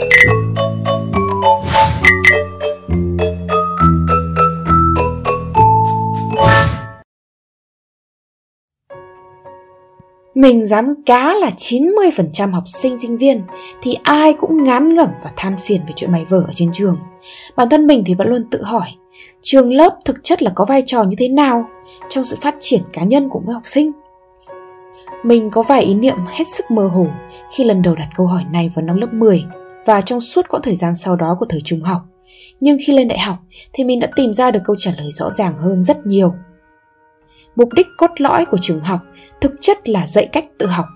Mình dám cá là 90% học sinh sinh viên thì ai cũng ngán ngẩm và than phiền về chuyện mày vở ở trên trường. Bản thân mình thì vẫn luôn tự hỏi, trường lớp thực chất là có vai trò như thế nào trong sự phát triển cá nhân của mỗi học sinh? Mình có vài ý niệm hết sức mơ hồ khi lần đầu đặt câu hỏi này vào năm lớp 10 và trong suốt quãng thời gian sau đó của thời trung học. Nhưng khi lên đại học thì mình đã tìm ra được câu trả lời rõ ràng hơn rất nhiều. Mục đích cốt lõi của trường học thực chất là dạy cách tự học.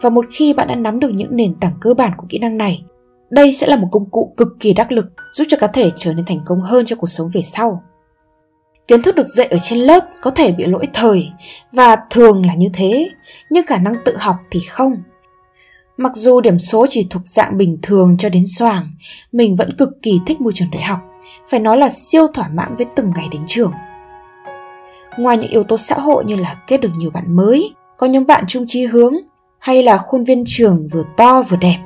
Và một khi bạn đã nắm được những nền tảng cơ bản của kỹ năng này, đây sẽ là một công cụ cực kỳ đắc lực giúp cho cá thể trở nên thành công hơn cho cuộc sống về sau. Kiến thức được dạy ở trên lớp có thể bị lỗi thời và thường là như thế, nhưng khả năng tự học thì không. Mặc dù điểm số chỉ thuộc dạng bình thường cho đến soàng, mình vẫn cực kỳ thích môi trường đại học, phải nói là siêu thỏa mãn với từng ngày đến trường. Ngoài những yếu tố xã hội như là kết được nhiều bạn mới, có nhóm bạn chung chí hướng hay là khuôn viên trường vừa to vừa đẹp,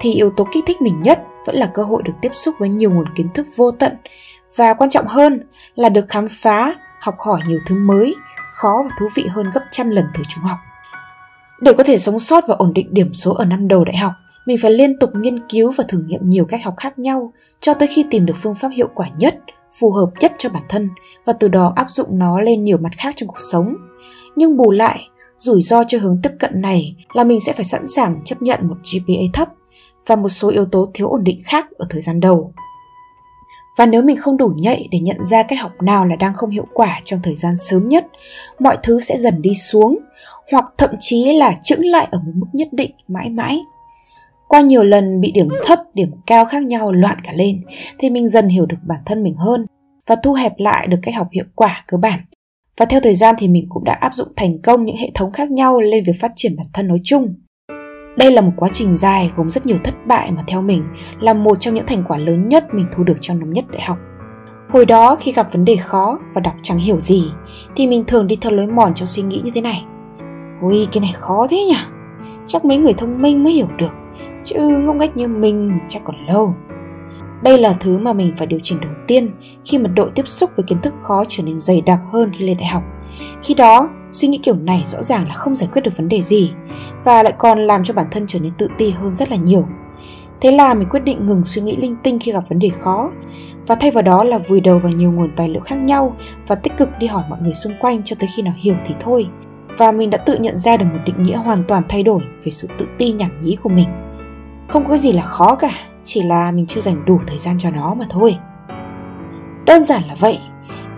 thì yếu tố kích thích mình nhất vẫn là cơ hội được tiếp xúc với nhiều nguồn kiến thức vô tận và quan trọng hơn là được khám phá, học hỏi nhiều thứ mới, khó và thú vị hơn gấp trăm lần thời trung học. Để có thể sống sót và ổn định điểm số ở năm đầu đại học, mình phải liên tục nghiên cứu và thử nghiệm nhiều cách học khác nhau cho tới khi tìm được phương pháp hiệu quả nhất, phù hợp nhất cho bản thân và từ đó áp dụng nó lên nhiều mặt khác trong cuộc sống. Nhưng bù lại, rủi ro cho hướng tiếp cận này là mình sẽ phải sẵn sàng chấp nhận một GPA thấp và một số yếu tố thiếu ổn định khác ở thời gian đầu. Và nếu mình không đủ nhạy để nhận ra cách học nào là đang không hiệu quả trong thời gian sớm nhất, mọi thứ sẽ dần đi xuống hoặc thậm chí là chững lại ở một mức nhất định mãi mãi. Qua nhiều lần bị điểm thấp, điểm cao khác nhau loạn cả lên thì mình dần hiểu được bản thân mình hơn và thu hẹp lại được cách học hiệu quả cơ bản. Và theo thời gian thì mình cũng đã áp dụng thành công những hệ thống khác nhau lên việc phát triển bản thân nói chung. Đây là một quá trình dài gồm rất nhiều thất bại mà theo mình là một trong những thành quả lớn nhất mình thu được trong năm nhất đại học. Hồi đó khi gặp vấn đề khó và đọc chẳng hiểu gì thì mình thường đi theo lối mòn trong suy nghĩ như thế này. Ui cái này khó thế nhỉ? Chắc mấy người thông minh mới hiểu được Chứ ngốc nghếch như mình chắc còn lâu đây là thứ mà mình phải điều chỉnh đầu tiên khi mật độ tiếp xúc với kiến thức khó trở nên dày đặc hơn khi lên đại học. Khi đó, suy nghĩ kiểu này rõ ràng là không giải quyết được vấn đề gì và lại còn làm cho bản thân trở nên tự ti hơn rất là nhiều. Thế là mình quyết định ngừng suy nghĩ linh tinh khi gặp vấn đề khó và thay vào đó là vùi đầu vào nhiều nguồn tài liệu khác nhau và tích cực đi hỏi mọi người xung quanh cho tới khi nào hiểu thì thôi. Và mình đã tự nhận ra được một định nghĩa hoàn toàn thay đổi về sự tự ti nhảm nhí của mình. Không có gì là khó cả, chỉ là mình chưa dành đủ thời gian cho nó mà thôi. Đơn giản là vậy,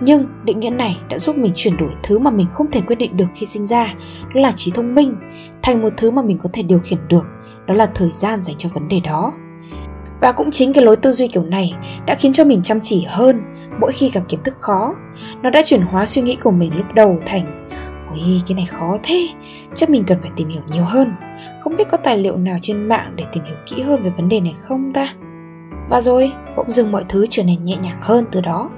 nhưng định nghĩa này đã giúp mình chuyển đổi thứ mà mình không thể quyết định được khi sinh ra, đó là trí thông minh, thành một thứ mà mình có thể điều khiển được, đó là thời gian dành cho vấn đề đó. Và cũng chính cái lối tư duy kiểu này đã khiến cho mình chăm chỉ hơn mỗi khi gặp kiến thức khó. Nó đã chuyển hóa suy nghĩ của mình lúc đầu thành Ôi cái này khó thế, chắc mình cần phải tìm hiểu nhiều hơn. Không biết có tài liệu nào trên mạng để tìm hiểu kỹ hơn về vấn đề này không ta? Và rồi bỗng dưng mọi thứ trở nên nhẹ nhàng hơn từ đó.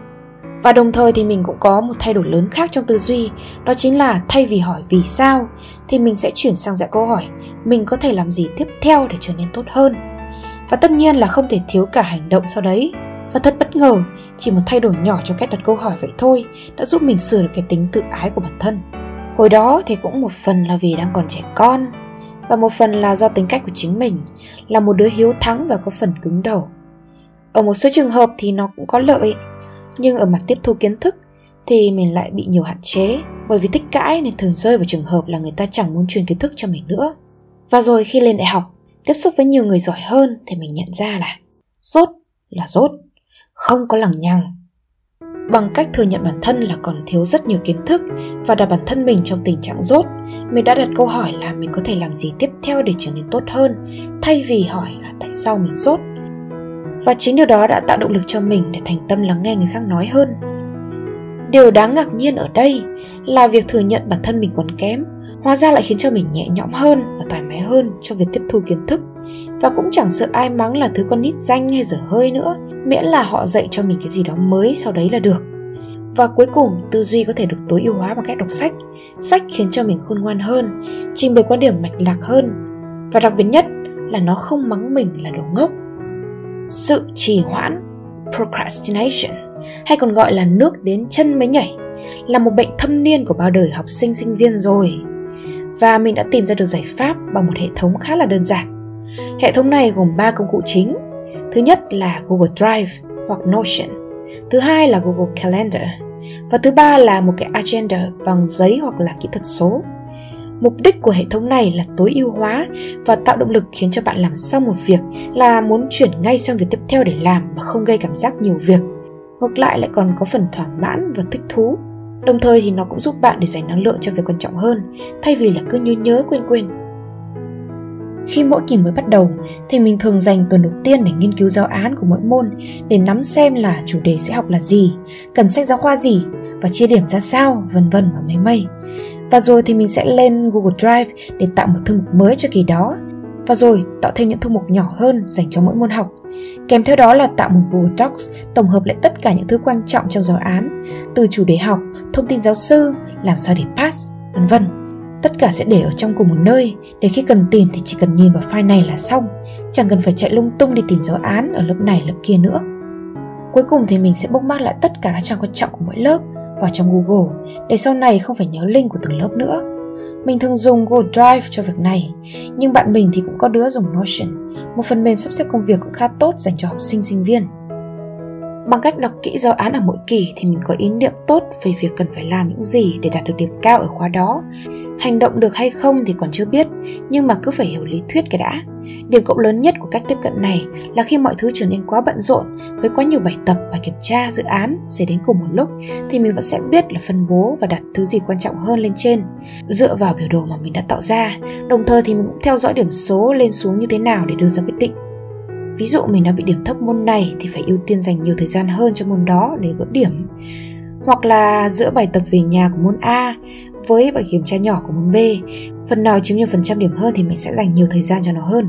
Và đồng thời thì mình cũng có một thay đổi lớn khác trong tư duy đó chính là thay vì hỏi vì sao thì mình sẽ chuyển sang dạng câu hỏi mình có thể làm gì tiếp theo để trở nên tốt hơn? Và tất nhiên là không thể thiếu cả hành động sau đấy. Và thật bất ngờ chỉ một thay đổi nhỏ trong cách đặt câu hỏi vậy thôi đã giúp mình sửa được cái tính tự ái của bản thân hồi đó thì cũng một phần là vì đang còn trẻ con, và một phần là do tính cách của chính mình, là một đứa hiếu thắng và có phần cứng đầu. Ở một số trường hợp thì nó cũng có lợi, nhưng ở mặt tiếp thu kiến thức thì mình lại bị nhiều hạn chế, bởi vì thích cãi nên thường rơi vào trường hợp là người ta chẳng muốn truyền kiến thức cho mình nữa. Và rồi khi lên đại học, tiếp xúc với nhiều người giỏi hơn thì mình nhận ra là rốt là rốt không có lằng nhằng bằng cách thừa nhận bản thân là còn thiếu rất nhiều kiến thức và đặt bản thân mình trong tình trạng rốt, mình đã đặt câu hỏi là mình có thể làm gì tiếp theo để trở nên tốt hơn, thay vì hỏi là tại sao mình rốt. Và chính điều đó đã tạo động lực cho mình để thành tâm lắng nghe người khác nói hơn. Điều đáng ngạc nhiên ở đây là việc thừa nhận bản thân mình còn kém, hóa ra lại khiến cho mình nhẹ nhõm hơn và thoải mái hơn trong việc tiếp thu kiến thức và cũng chẳng sợ ai mắng là thứ con nít danh hay dở hơi nữa, miễn là họ dạy cho mình cái gì đó mới sau đấy là được. Và cuối cùng, tư duy có thể được tối ưu hóa bằng cách đọc sách. Sách khiến cho mình khôn ngoan hơn, trình bày quan điểm mạch lạc hơn. Và đặc biệt nhất là nó không mắng mình là đồ ngốc. Sự trì hoãn, procrastination, hay còn gọi là nước đến chân mới nhảy, là một bệnh thâm niên của bao đời học sinh sinh viên rồi. Và mình đã tìm ra được giải pháp bằng một hệ thống khá là đơn giản hệ thống này gồm 3 công cụ chính thứ nhất là Google Drive hoặc Notion thứ hai là Google Calendar và thứ ba là một cái agenda bằng giấy hoặc là kỹ thuật số Mục đích của hệ thống này là tối ưu hóa và tạo động lực khiến cho bạn làm xong một việc là muốn chuyển ngay sang việc tiếp theo để làm mà không gây cảm giác nhiều việc. Ngược lại lại còn có phần thỏa mãn và thích thú. Đồng thời thì nó cũng giúp bạn để dành năng lượng cho việc quan trọng hơn, thay vì là cứ nhớ nhớ quên quên. Khi mỗi kỳ mới bắt đầu thì mình thường dành tuần đầu tiên để nghiên cứu giáo án của mỗi môn để nắm xem là chủ đề sẽ học là gì, cần sách giáo khoa gì và chia điểm ra sao, vân vân và mấy mây. Và rồi thì mình sẽ lên Google Drive để tạo một thư mục mới cho kỳ đó. Và rồi tạo thêm những thư mục nhỏ hơn dành cho mỗi môn học. Kèm theo đó là tạo một Google Docs tổng hợp lại tất cả những thứ quan trọng trong giáo án, từ chủ đề học, thông tin giáo sư, làm sao để pass, vân vân. Tất cả sẽ để ở trong cùng một nơi, để khi cần tìm thì chỉ cần nhìn vào file này là xong, chẳng cần phải chạy lung tung đi tìm giáo án ở lớp này lớp kia nữa. Cuối cùng thì mình sẽ bookmark lại tất cả các trang quan trọng của mỗi lớp vào trong Google để sau này không phải nhớ link của từng lớp nữa. Mình thường dùng Google Drive cho việc này, nhưng bạn mình thì cũng có đứa dùng Notion, một phần mềm sắp xếp công việc cũng khá tốt dành cho học sinh sinh viên. Bằng cách đọc kỹ giáo án ở mỗi kỳ thì mình có ý niệm tốt về việc cần phải làm những gì để đạt được điểm cao ở khóa đó. Hành động được hay không thì còn chưa biết, nhưng mà cứ phải hiểu lý thuyết cái đã. Điểm cộng lớn nhất của cách tiếp cận này là khi mọi thứ trở nên quá bận rộn với quá nhiều bài tập, và kiểm tra, dự án xảy đến cùng một lúc thì mình vẫn sẽ biết là phân bố và đặt thứ gì quan trọng hơn lên trên dựa vào biểu đồ mà mình đã tạo ra. Đồng thời thì mình cũng theo dõi điểm số lên xuống như thế nào để đưa ra quyết định. Ví dụ mình đã bị điểm thấp môn này thì phải ưu tiên dành nhiều thời gian hơn cho môn đó để gỡ điểm. Hoặc là giữa bài tập về nhà của môn A với bài kiểm tra nhỏ của môn B, phần nào chiếm nhiều phần trăm điểm hơn thì mình sẽ dành nhiều thời gian cho nó hơn.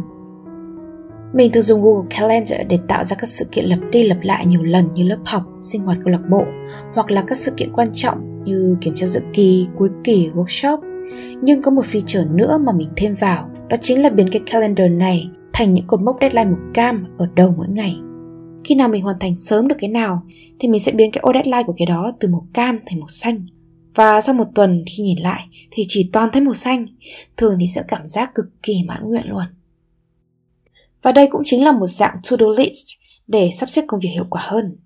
Mình thường dùng Google Calendar để tạo ra các sự kiện lặp đi lặp lại nhiều lần như lớp học, sinh hoạt câu lạc bộ hoặc là các sự kiện quan trọng như kiểm tra dự kỳ, cuối kỳ, workshop. Nhưng có một feature nữa mà mình thêm vào, đó chính là biến cái calendar này thành những cột mốc deadline màu cam ở đầu mỗi ngày. Khi nào mình hoàn thành sớm được cái nào thì mình sẽ biến cái ô deadline của cái đó từ màu cam thành màu xanh. Và sau một tuần khi nhìn lại thì chỉ toàn thấy màu xanh, thường thì sẽ cảm giác cực kỳ mãn nguyện luôn. Và đây cũng chính là một dạng to-do list để sắp xếp công việc hiệu quả hơn.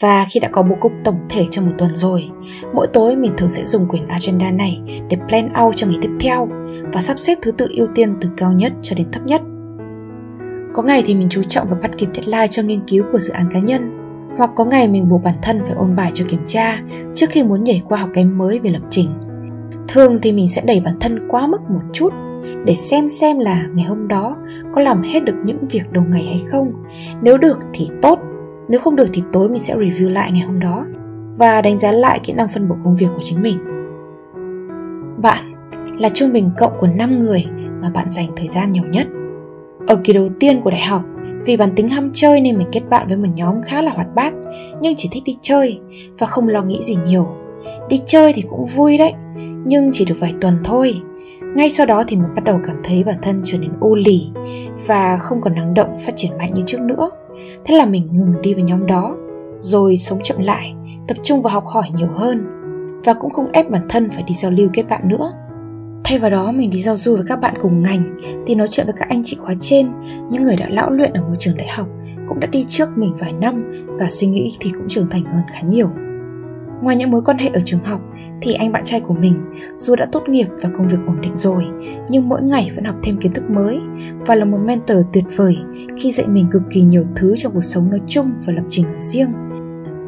Và khi đã có bố cục tổng thể cho một tuần rồi, mỗi tối mình thường sẽ dùng quyển agenda này để plan out cho ngày tiếp theo và sắp xếp thứ tự ưu tiên từ cao nhất cho đến thấp nhất. Có ngày thì mình chú trọng vào bắt kịp deadline cho nghiên cứu của dự án cá nhân, hoặc có ngày mình buộc bản thân phải ôn bài cho kiểm tra trước khi muốn nhảy qua học cái mới về lập trình. Thường thì mình sẽ đẩy bản thân quá mức một chút để xem xem là ngày hôm đó có làm hết được những việc đầu ngày hay không. Nếu được thì tốt, nếu không được thì tối mình sẽ review lại ngày hôm đó và đánh giá lại kỹ năng phân bổ công việc của chính mình. Bạn là trung bình cộng của 5 người mà bạn dành thời gian nhiều nhất. Ở kỳ đầu tiên của đại học, vì bản tính ham chơi nên mình kết bạn với một nhóm khá là hoạt bát nhưng chỉ thích đi chơi và không lo nghĩ gì nhiều. Đi chơi thì cũng vui đấy, nhưng chỉ được vài tuần thôi. Ngay sau đó thì mình bắt đầu cảm thấy bản thân trở nên u lì và không còn năng động phát triển mạnh như trước nữa. Thế là mình ngừng đi với nhóm đó rồi sống chậm lại tập trung vào học hỏi nhiều hơn và cũng không ép bản thân phải đi giao lưu kết bạn nữa thay vào đó, mình đi giao du với các bạn cùng ngành thì nói chuyện với các anh chị khóa trên, những người đã lão luyện ở môi trường đại học, cũng đã đi trước mình vài năm và suy nghĩ thì cũng trưởng thành hơn khá nhiều Ngoài những mối quan hệ ở trường học thì anh bạn trai của mình dù đã tốt nghiệp và công việc ổn định rồi, nhưng mỗi ngày vẫn học thêm kiến thức mới và là một mentor tuyệt vời khi dạy mình cực kỳ nhiều thứ trong cuộc sống nói chung và lập trình nói riêng.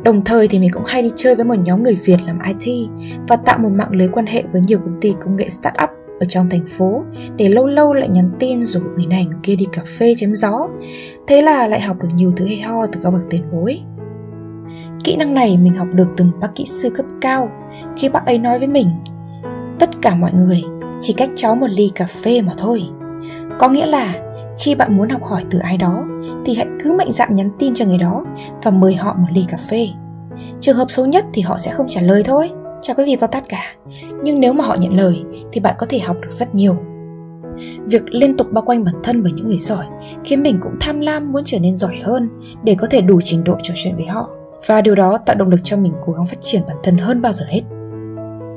Đồng thời thì mình cũng hay đi chơi với một nhóm người Việt làm IT và tạo một mạng lưới quan hệ với nhiều công ty công nghệ startup ở trong thành phố để lâu lâu lại nhắn tin rủ người này người kia đi cà phê chém gió. Thế là lại học được nhiều thứ hay ho từ các bậc tiền bối. Kỹ năng này mình học được từ một bác kỹ sư cấp cao khi bác ấy nói với mình, Tất cả mọi người chỉ cách cháu một ly cà phê mà thôi. Có nghĩa là khi bạn muốn học hỏi từ ai đó thì hãy cứ mạnh dạn nhắn tin cho người đó và mời họ một ly cà phê. Trường hợp xấu nhất thì họ sẽ không trả lời thôi, chẳng có gì to tát cả. Nhưng nếu mà họ nhận lời thì bạn có thể học được rất nhiều. việc liên tục bao quanh bản thân bởi những người giỏi khiến mình cũng tham lam muốn trở nên giỏi hơn để có thể đủ trình độ trò chuyện với họ. Và điều đó tạo động lực cho mình cố gắng phát triển bản thân hơn bao giờ hết.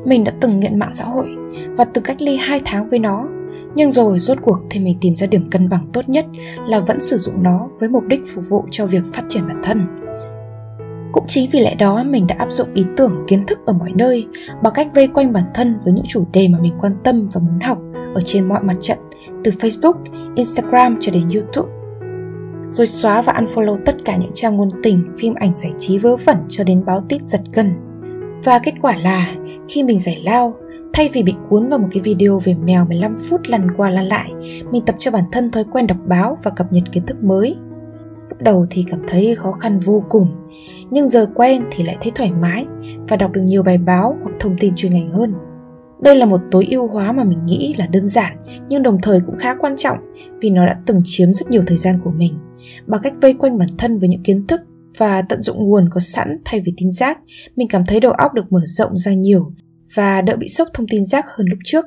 Mình đã từng nghiện mạng xã hội và từng cách ly 2 tháng với nó nhưng rồi rốt cuộc thì mình tìm ra điểm cân bằng tốt nhất là vẫn sử dụng nó với mục đích phục vụ cho việc phát triển bản thân cũng chính vì lẽ đó mình đã áp dụng ý tưởng kiến thức ở mọi nơi bằng cách vây quanh bản thân với những chủ đề mà mình quan tâm và muốn học ở trên mọi mặt trận từ Facebook, Instagram cho đến YouTube. Rồi xóa và unfollow tất cả những trang ngôn tình, phim ảnh giải trí vớ vẩn cho đến báo tít giật gân. Và kết quả là khi mình giải lao, thay vì bị cuốn vào một cái video về mèo 15 phút lăn qua lăn lại, mình tập cho bản thân thói quen đọc báo và cập nhật kiến thức mới. Lúc đầu thì cảm thấy khó khăn vô cùng, nhưng giờ quen thì lại thấy thoải mái và đọc được nhiều bài báo hoặc thông tin chuyên ngành hơn. Đây là một tối ưu hóa mà mình nghĩ là đơn giản nhưng đồng thời cũng khá quan trọng vì nó đã từng chiếm rất nhiều thời gian của mình. Bằng cách vây quanh bản thân với những kiến thức và tận dụng nguồn có sẵn thay vì tin giác, mình cảm thấy đầu óc được mở rộng ra nhiều và đỡ bị sốc thông tin rác hơn lúc trước.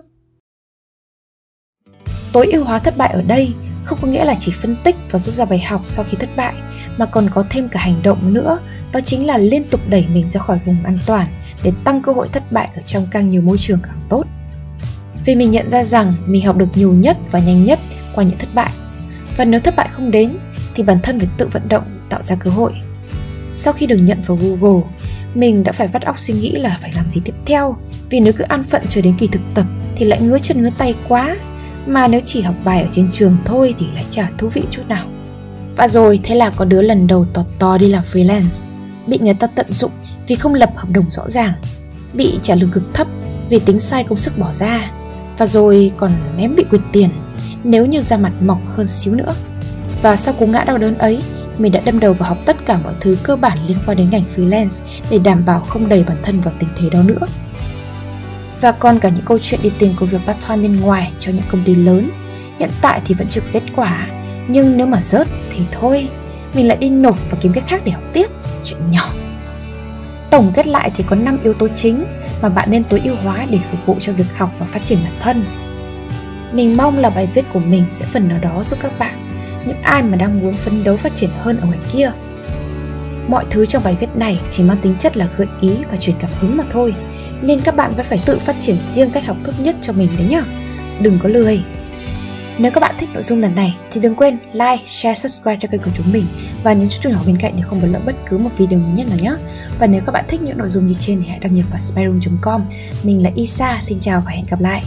Tối ưu hóa thất bại ở đây không có nghĩa là chỉ phân tích và rút ra bài học sau khi thất bại, mà còn có thêm cả hành động nữa, đó chính là liên tục đẩy mình ra khỏi vùng an toàn để tăng cơ hội thất bại ở trong càng nhiều môi trường càng tốt. Vì mình nhận ra rằng mình học được nhiều nhất và nhanh nhất qua những thất bại. Và nếu thất bại không đến, thì bản thân phải tự vận động, tạo ra cơ hội. Sau khi được nhận vào google mình đã phải vắt óc suy nghĩ là phải làm gì tiếp theo. Vì nếu cứ an phận chờ đến kỳ thực tập thì lại ngứa chân ngứa tay quá. Mà nếu chỉ học bài ở trên trường thôi thì lại chả thú vị chút nào. Và rồi, thế là có đứa lần đầu tọt to đi làm freelance. Bị người ta tận dụng vì không lập hợp đồng rõ ràng. Bị trả lương cực thấp vì tính sai công sức bỏ ra. Và rồi còn mém bị quyệt tiền nếu như da mặt mỏng hơn xíu nữa. Và sau cú ngã đau đớn ấy mình đã đâm đầu vào học tất cả mọi thứ cơ bản liên quan đến ngành freelance để đảm bảo không đẩy bản thân vào tình thế đó nữa. Và còn cả những câu chuyện đi tìm công việc part time bên ngoài cho những công ty lớn. Hiện tại thì vẫn chưa có kết quả. Nhưng nếu mà rớt thì thôi, mình lại đi nộp và kiếm cách khác để học tiếp. Chuyện nhỏ. Tổng kết lại thì có 5 yếu tố chính mà bạn nên tối ưu hóa để phục vụ cho việc học và phát triển bản thân. Mình mong là bài viết của mình sẽ phần nào đó giúp các bạn những ai mà đang muốn phấn đấu phát triển hơn ở ngoài kia mọi thứ trong bài viết này chỉ mang tính chất là gợi ý và truyền cảm hứng mà thôi nên các bạn vẫn phải tự phát triển riêng cách học tốt nhất cho mình đấy nhá đừng có lười nếu các bạn thích nội dung lần này thì đừng quên like, share, subscribe cho kênh của chúng mình và nhấn chuông nhỏ bên cạnh để không bỏ lỡ bất cứ một video mới nhất nào nhé. Và nếu các bạn thích những nội dung như trên thì hãy đăng nhập vào spyroom.com. Mình là Isa, xin chào và hẹn gặp lại.